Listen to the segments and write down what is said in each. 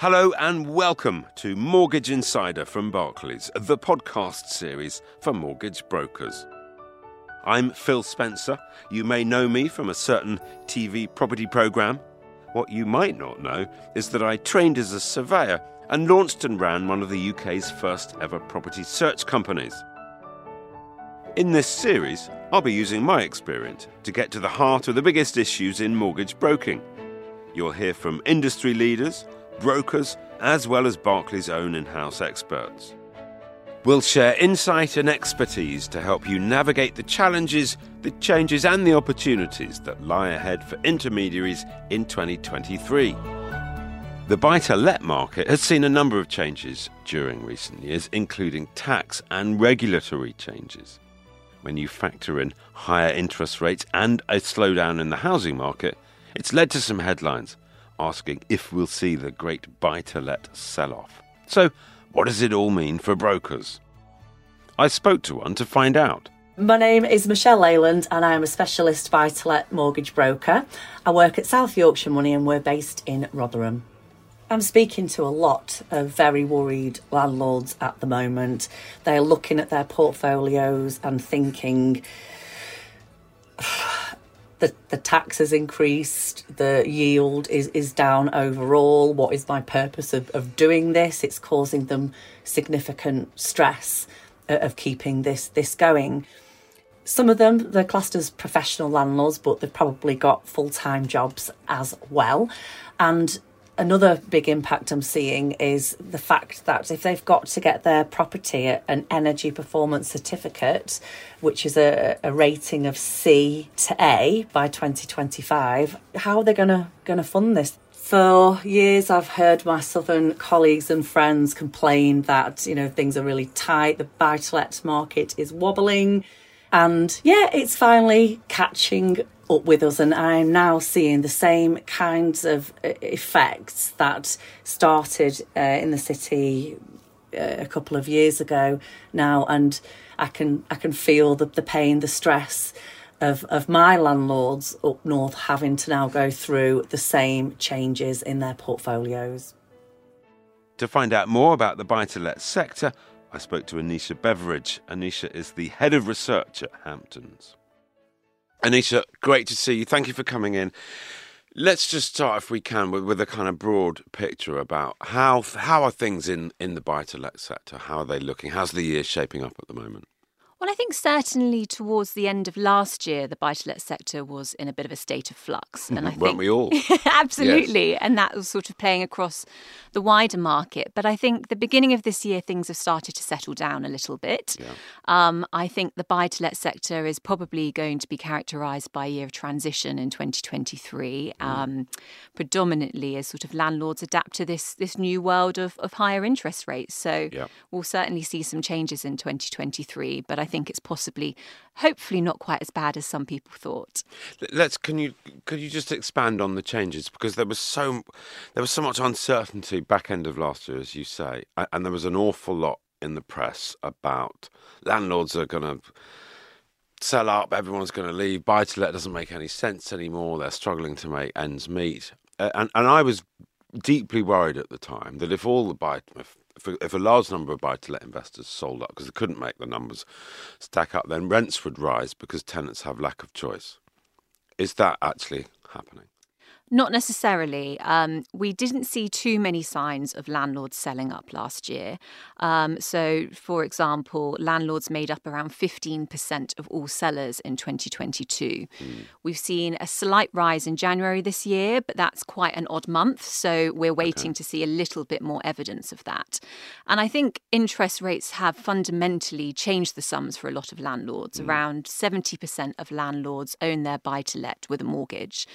Hello and welcome to Mortgage Insider from Barclays, the podcast series for mortgage brokers. I'm Phil Spencer. You may know me from a certain TV property programme. What you might not know is that I trained as a surveyor and launched and ran one of the UK's first ever property search companies. In this series, I'll be using my experience to get to the heart of the biggest issues in mortgage broking. You'll hear from industry leaders, brokers, as well as Barclays' own in house experts. We'll share insight and expertise to help you navigate the challenges, the changes, and the opportunities that lie ahead for intermediaries in 2023. The buy to let market has seen a number of changes during recent years, including tax and regulatory changes. When you factor in higher interest rates and a slowdown in the housing market, it's led to some headlines asking if we'll see the great buy to let sell off. So, what does it all mean for brokers? I spoke to one to find out. My name is Michelle Leyland and I am a specialist buy to let mortgage broker. I work at South Yorkshire Money and we're based in Rotherham. I'm speaking to a lot of very worried landlords at the moment. They're looking at their portfolios and thinking, the, the tax has increased, the yield is, is down overall. What is my purpose of, of doing this? It's causing them significant stress uh, of keeping this this going. Some of them they're classed as professional landlords, but they've probably got full time jobs as well. And another big impact I'm seeing is the fact that if they've got to get their property an energy performance certificate, which is a, a rating of C to A by 2025, how are they going to fund this? For years, I've heard my southern colleagues and friends complain that you know things are really tight. The buy-to-let market is wobbling, and yeah, it's finally catching up with us, and I'm now seeing the same kinds of uh, effects that started uh, in the city uh, a couple of years ago now, and I can I can feel the, the pain, the stress of, of my landlords up north having to now go through the same changes in their portfolios. To find out more about the buy to let sector, I spoke to Aneisha Beveridge. Aneisha is the head of research at Hamptons. Aneisha, great to see you. Thank you for coming in. Let's just start, if we can, with, with a kind of broad picture about how how are things in, in the buy to let sector? How are they looking? How's the year shaping up at the moment? Well, I think certainly towards the end of last year, the buy to let sector was in a bit of a state of flux. And I think, Weren't we all? absolutely. Yes. And that was sort of playing across the wider market. But I think the beginning of this year, things have started to settle down a little bit. Yeah. Um, I think the buy to let sector is probably going to be characterised by a year of transition in 2023, mm. um, predominantly as sort of landlords adapt to this, this new world of, of higher interest rates. So yeah. we'll certainly see some changes in 2023. But I think it's possibly, hopefully, not quite as bad as some people thought. Let's. Can you could you just expand on the changes because there was so there was so much uncertainty back end of last year, as you say, and there was an awful lot in the press about landlords are going to sell up, everyone's going to leave, buy to let doesn't make any sense anymore. They're struggling to make ends meet, and and I was deeply worried at the time that if all the buy if if a, if a large number of buy to let investors sold up because they couldn't make the numbers stack up, then rents would rise because tenants have lack of choice. Is that actually happening? Not necessarily. Um, we didn't see too many signs of landlords selling up last year. Um, so, for example, landlords made up around 15% of all sellers in 2022. Mm. We've seen a slight rise in January this year, but that's quite an odd month. So, we're waiting okay. to see a little bit more evidence of that. And I think interest rates have fundamentally changed the sums for a lot of landlords. Mm. Around 70% of landlords own their buy to let with a mortgage.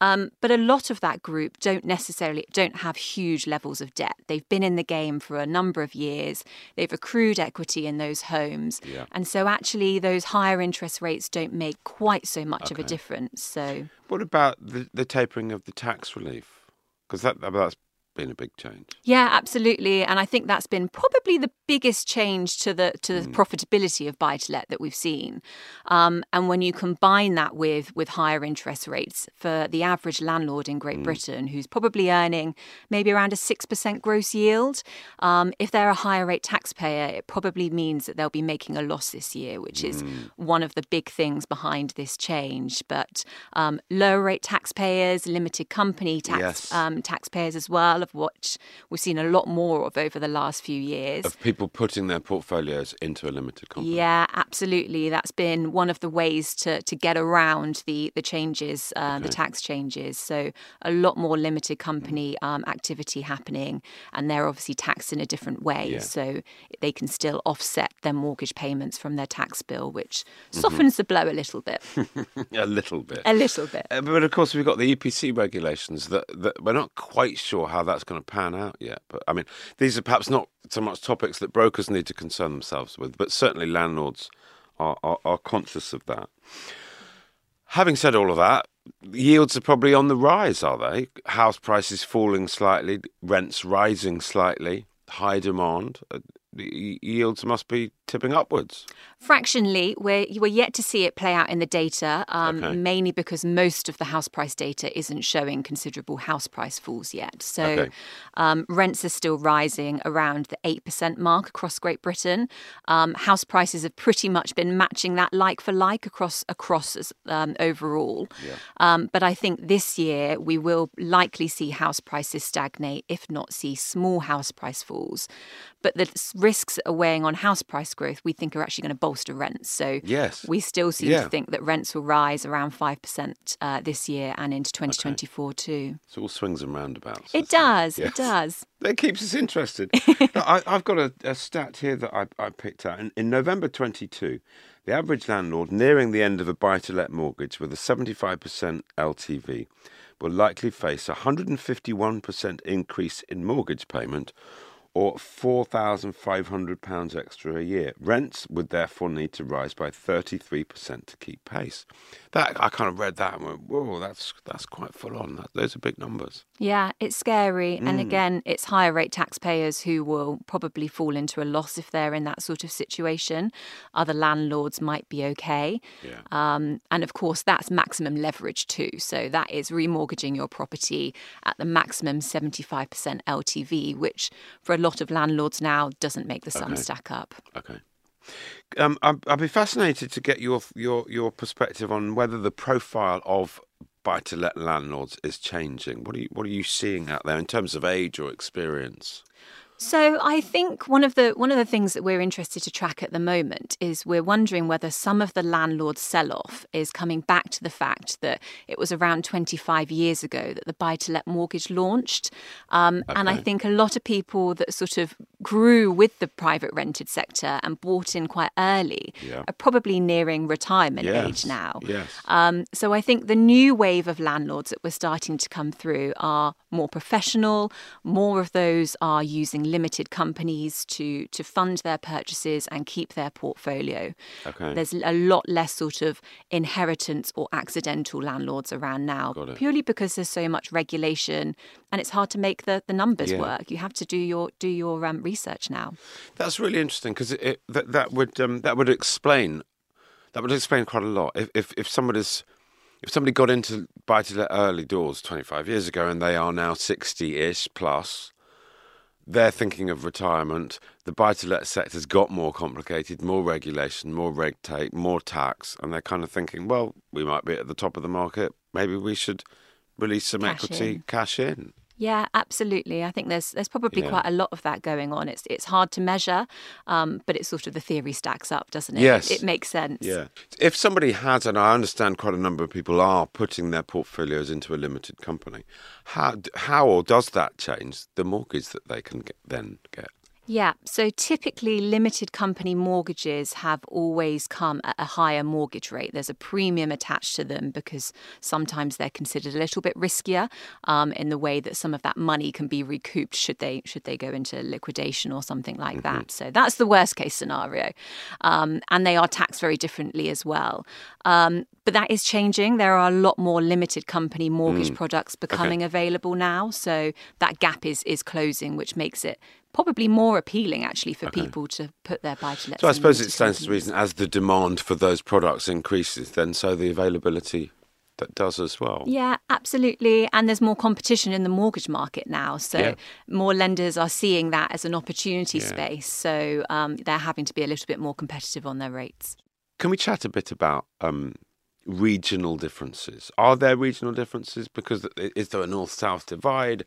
Um, but a lot of that group don't necessarily don't have huge levels of debt. They've been in the game for a number of years. They've accrued equity in those homes, yeah. and so actually those higher interest rates don't make quite so much okay. of a difference. So, what about the, the tapering of the tax relief? Because that that's been a big change. Yeah, absolutely. And I think that's been probably the biggest change to the to the mm. profitability of buy to let that we've seen. Um, and when you combine that with with higher interest rates for the average landlord in Great mm. Britain, who's probably earning maybe around a six percent gross yield, um, if they're a higher rate taxpayer, it probably means that they'll be making a loss this year, which is mm. one of the big things behind this change. But um, lower rate taxpayers, limited company tax yes. Um, taxpayers as well, of which we've seen a lot more of over the last few years. Of people putting their portfolios into a limited company. Yeah, absolutely. That's been one of the ways to, to get around the, the changes, uh, okay. the tax changes. So a lot more limited company um, activity happening, and they're obviously taxed in a different way. Yeah. So they can still offset their mortgage payments from their tax bill, which mm-hmm. softens mm-hmm. the blow a little bit. a little bit. A little bit. Uh, but of course, we've got the EPC regulations that, that we're not quite sure how that's going to pan out yet. But I mean, these are perhaps not so much topics that brokers need to concern themselves with, but certainly landlords are, are, are conscious of that. Having said all of that, yields are probably on the rise, are they? House prices falling slightly, rents rising slightly, high demand. Uh, yields must be tipping upwards. Fractionally, we're, we're yet to see it play out in the data, um, okay. mainly because most of the house price data isn't showing considerable house price falls yet. So okay. um, rents are still rising around the 8% mark across Great Britain. Um, house prices have pretty much been matching that like for like across, across um, overall. Yeah. Um, but I think this year we will likely see house prices stagnate, if not see small house price falls. But the risks are weighing on house price growth we think are actually going to bolster rents. So yes. we still seem yeah. to think that rents will rise around 5% uh, this year and into 2024 okay. too. So all swings and roundabouts. It does. It, yes. it does. That keeps us interested. I, have got a, a, stat here that I, I picked out. In, in November 22, the average landlord nearing the end of a buy to let mortgage with a 75% LTV will likely face a 151% increase in mortgage payment or £4,500 extra a year. Rents would therefore need to rise by 33% to keep pace. That I kind of read that and went, whoa, that's that's quite full on. That, those are big numbers. Yeah, it's scary. Mm. And again, it's higher rate taxpayers who will probably fall into a loss if they're in that sort of situation. Other landlords might be okay. Yeah. Um, and of course, that's maximum leverage too. So that is remortgaging your property at the maximum 75% LTV, which for a lot of landlords now doesn't make the sum okay. stack up. Okay. Um, I'd, I'd be fascinated to get your your your perspective on whether the profile of buy-to-let landlords is changing. What are you what are you seeing out there in terms of age or experience? So I think one of the one of the things that we're interested to track at the moment is we're wondering whether some of the landlord sell-off is coming back to the fact that it was around 25 years ago that the buy-to-let mortgage launched, um, okay. and I think a lot of people that sort of grew with the private rented sector and bought in quite early yeah. are probably nearing retirement yes. age now. Yes. Um, so I think the new wave of landlords that we're starting to come through are more professional. More of those are using limited companies to to fund their purchases and keep their portfolio. Okay. There's a lot less sort of inheritance or accidental landlords around now, purely because there's so much regulation and it's hard to make the, the numbers yeah. work. You have to do your do your um, research now. That's really interesting because that that would um, that would explain that would explain quite a lot. If if, if somebody's if somebody got into buy to let early doors 25 years ago and they are now 60 ish plus, they're thinking of retirement. The buy to let sector's got more complicated, more regulation, more red tape, more tax, and they're kind of thinking, well, we might be at the top of the market. Maybe we should release some cash equity, in. cash in. Yeah, absolutely. I think there's there's probably yeah. quite a lot of that going on. It's it's hard to measure, um, but it's sort of the theory stacks up, doesn't it? Yes, it, it, makes sense. Yeah. If somebody has, and I understand quite a number of people are putting their portfolios into a limited company, how how or does that change the mortgage that they can get, then get? Yeah, so typically limited company mortgages have always come at a higher mortgage rate. There's a premium attached to them because sometimes they're considered a little bit riskier um, in the way that some of that money can be recouped should they should they go into liquidation or something like mm-hmm. that. So that's the worst case scenario, um, and they are taxed very differently as well. Um, but that is changing. There are a lot more limited company mortgage mm. products becoming okay. available now, so that gap is is closing, which makes it probably more appealing actually for okay. people to put their buy to let. So I suppose it stands to reason as the demand for those products increases, then so the availability that does as well. Yeah, absolutely. And there's more competition in the mortgage market now. So yeah. more lenders are seeing that as an opportunity yeah. space. So um, they're having to be a little bit more competitive on their rates. Can we chat a bit about um, regional differences? Are there regional differences? Because is there a north-south divide?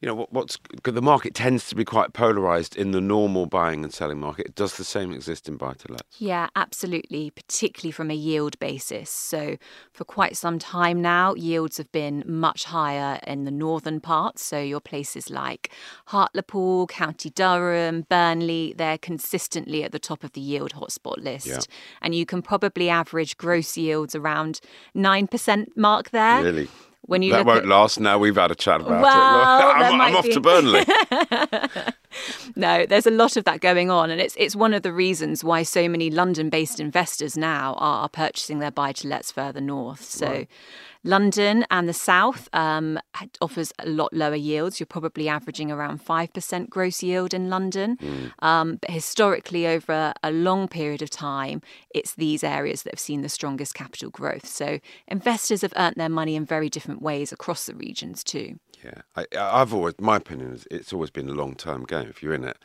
You know, what, what's the market tends to be quite polarized in the normal buying and selling market. Does the same exist in buy-to-lets? Yeah, absolutely, particularly from a yield basis. So for quite some time now, yields have been much higher in the northern parts. So your places like Hartlepool, County Durham, Burnley, they're consistently at the top of the yield hotspot list. Yeah. And you can probably average gross yields around around 9% mark there. Really? When you that won't at... last. Now we've had a chat about well, it. I'm, I'm off to Burnley. no, there's a lot of that going on, and it's it's one of the reasons why so many London-based investors now are, purchasing their buy-to-lets further north. So. Right. London and the south um, offers a lot lower yields. You're probably averaging around 5% gross yield in London. Mm. Um, but historically, over a, a long period of time, it's these areas that have seen the strongest capital growth. So investors have earned their money in very different ways across the regions too. Yeah, I, have always my opinion is it's always been a long term game. If you're in it,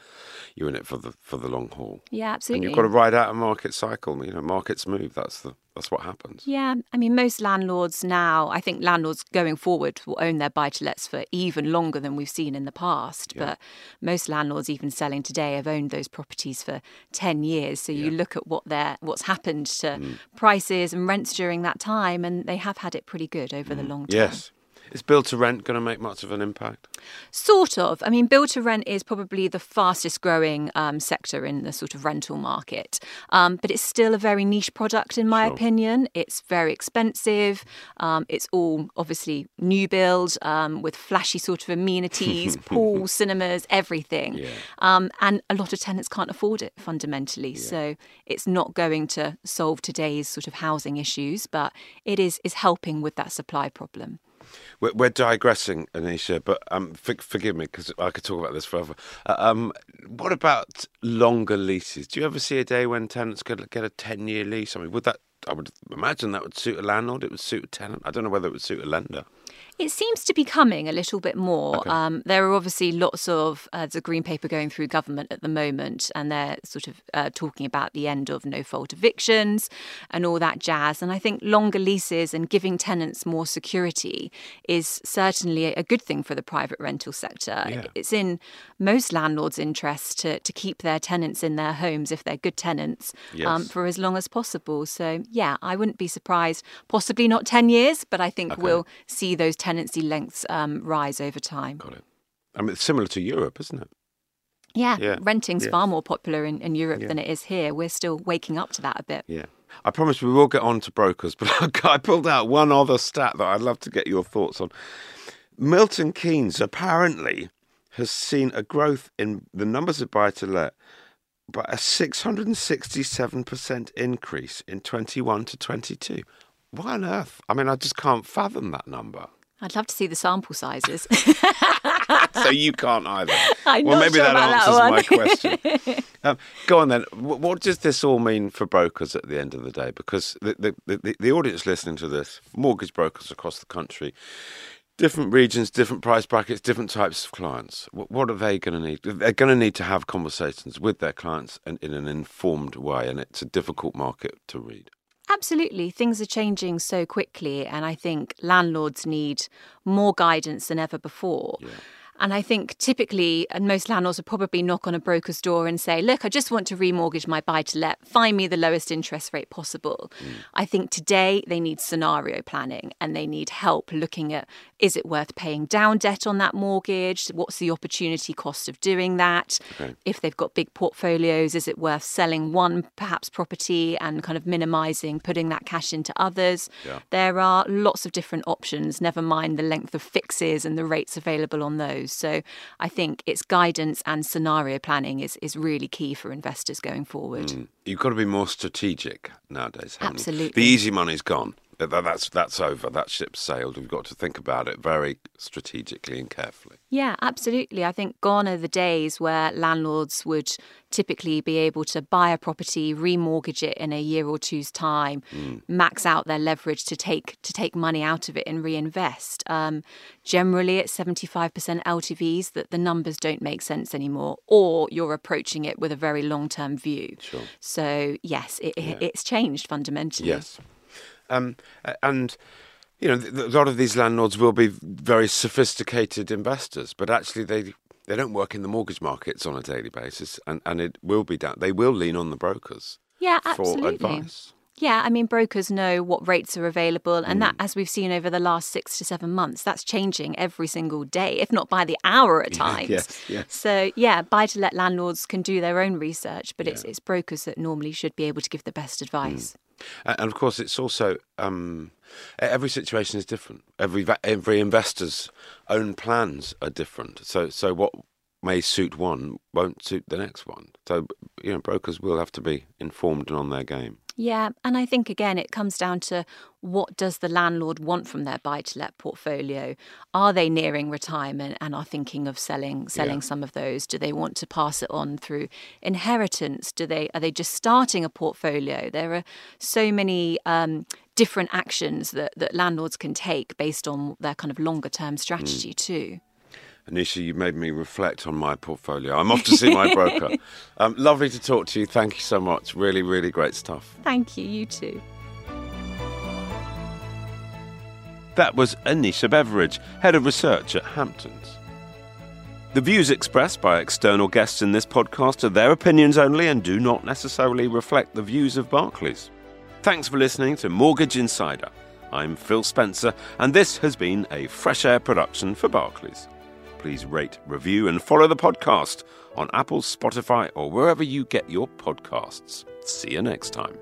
you're in it for the for the long haul. Yeah, absolutely. And you've got to ride out a market cycle. You know, markets move. That's the that's what happens. Yeah, I mean, most landlords now, I think landlords going forward will own their buy to lets for even longer than we've seen in the past. Yeah. But most landlords, even selling today, have owned those properties for 10 years. So you yeah. look at what they're, what's happened to mm. prices and rents during that time, and they have had it pretty good over mm. the long term. Yes. Is build to rent going to make much of an impact? Sort of. I mean, build to rent is probably the fastest growing um, sector in the sort of rental market, um, but it's still a very niche product, in my sure. opinion. It's very expensive. Um, it's all obviously new build um, with flashy sort of amenities, pools, cinemas, everything. Yeah. Um, and a lot of tenants can't afford it fundamentally. Yeah. So it's not going to solve today's sort of housing issues, but it is, is helping with that supply problem. We're, we're digressing, Aneisha, but um, forgive me because I could talk about this forever. Uh, um, what about longer leases? Do you ever see a day when tenants could get a ten-year lease? I mean, would that? I would imagine that would suit a landlord. It would suit a tenant. I don't know whether it would suit a lender. It seems to be coming a little bit more. Okay. Um, there are obviously lots of uh, there's a green paper going through government at the moment, and they're sort of uh, talking about the end of no fault evictions and all that jazz. And I think longer leases and giving tenants more security is certainly a good thing for the private rental sector. Yeah. It's in most landlords' interest to to keep their tenants in their homes if they're good tenants um, yes. um, for as long as possible. So yeah, I wouldn't be surprised. Possibly not ten years, but I think okay. we'll see those tenancy lengths um, rise over time. Got it. I mean, it's similar to Europe, isn't it? Yeah, yeah. renting's far more popular in, in Europe yeah. than it is here. We're still waking up to that a bit. Yeah. I promise we will get on to brokers, but I pulled out one other stat that I'd love to get your thoughts on. Milton Keynes apparently has seen a growth in the numbers of buy to let by a 667% increase in 21 to 22. Why on earth? I mean, I just can't fathom that number. I'd love to see the sample sizes. so you can't either. I'm well, maybe sure that answers that my question. Um, go on then. What does this all mean for brokers at the end of the day? Because the, the, the, the audience listening to this, mortgage brokers across the country, different regions, different price brackets, different types of clients. What, what are they going to need? They're going to need to have conversations with their clients in, in an informed way, and it's a difficult market to read. Absolutely. Things are changing so quickly, and I think landlords need more guidance than ever before. Yeah. And I think typically, and most landlords would probably knock on a broker's door and say, Look, I just want to remortgage my buy to let, find me the lowest interest rate possible. Mm. I think today they need scenario planning and they need help looking at is it worth paying down debt on that mortgage? What's the opportunity cost of doing that? Okay. If they've got big portfolios, is it worth selling one perhaps property and kind of minimizing putting that cash into others? Yeah. There are lots of different options, never mind the length of fixes and the rates available on those. So I think it's guidance and scenario planning is, is really key for investors going forward. Mm. You've got to be more strategic nowadays. Absolutely. The easy money's gone. That's that's over. That ship sailed. We've got to think about it very strategically and carefully. Yeah, absolutely. I think gone are the days where landlords would typically be able to buy a property, remortgage it in a year or two's time, mm. max out their leverage to take to take money out of it and reinvest. Um, generally, at seventy five percent LTVs, that the numbers don't make sense anymore, or you're approaching it with a very long term view. Sure. So yes, it, yeah. it's changed fundamentally. Yes. Um, and you know, a lot of these landlords will be very sophisticated investors, but actually they they don't work in the mortgage markets on a daily basis, and, and it will be down. They will lean on the brokers. Yeah, absolutely. For advice. Yeah, I mean, brokers know what rates are available, and mm. that, as we've seen over the last six to seven months, that's changing every single day, if not by the hour at times. yes, yes. So, yeah, buy to let landlords can do their own research, but yeah. it's, it's brokers that normally should be able to give the best advice. Mm. And of course, it's also um, every situation is different. Every every investor's own plans are different. So so what may suit one won't suit the next one. So you know, brokers will have to be informed and on their game. Yeah, and I think again it comes down to what does the landlord want from their buy to let portfolio? Are they nearing retirement and are thinking of selling selling yeah. some of those? Do they want to pass it on through inheritance? Do they are they just starting a portfolio? There are so many um, different actions that, that landlords can take based on their kind of longer term strategy mm. too. Aneisha, you made me reflect on my portfolio. I'm off to see my broker. Um, lovely to talk to you. Thank you so much. Really, really great stuff. Thank you. You too. That was Aneisha Beveridge, Head of Research at Hamptons. The views expressed by external guests in this podcast are their opinions only and do not necessarily reflect the views of Barclays. Thanks for listening to Mortgage Insider. I'm Phil Spencer, and this has been a fresh air production for Barclays please rate, review, and follow the podcast on Apple, Spotify, or wherever you get your podcasts. See you next time.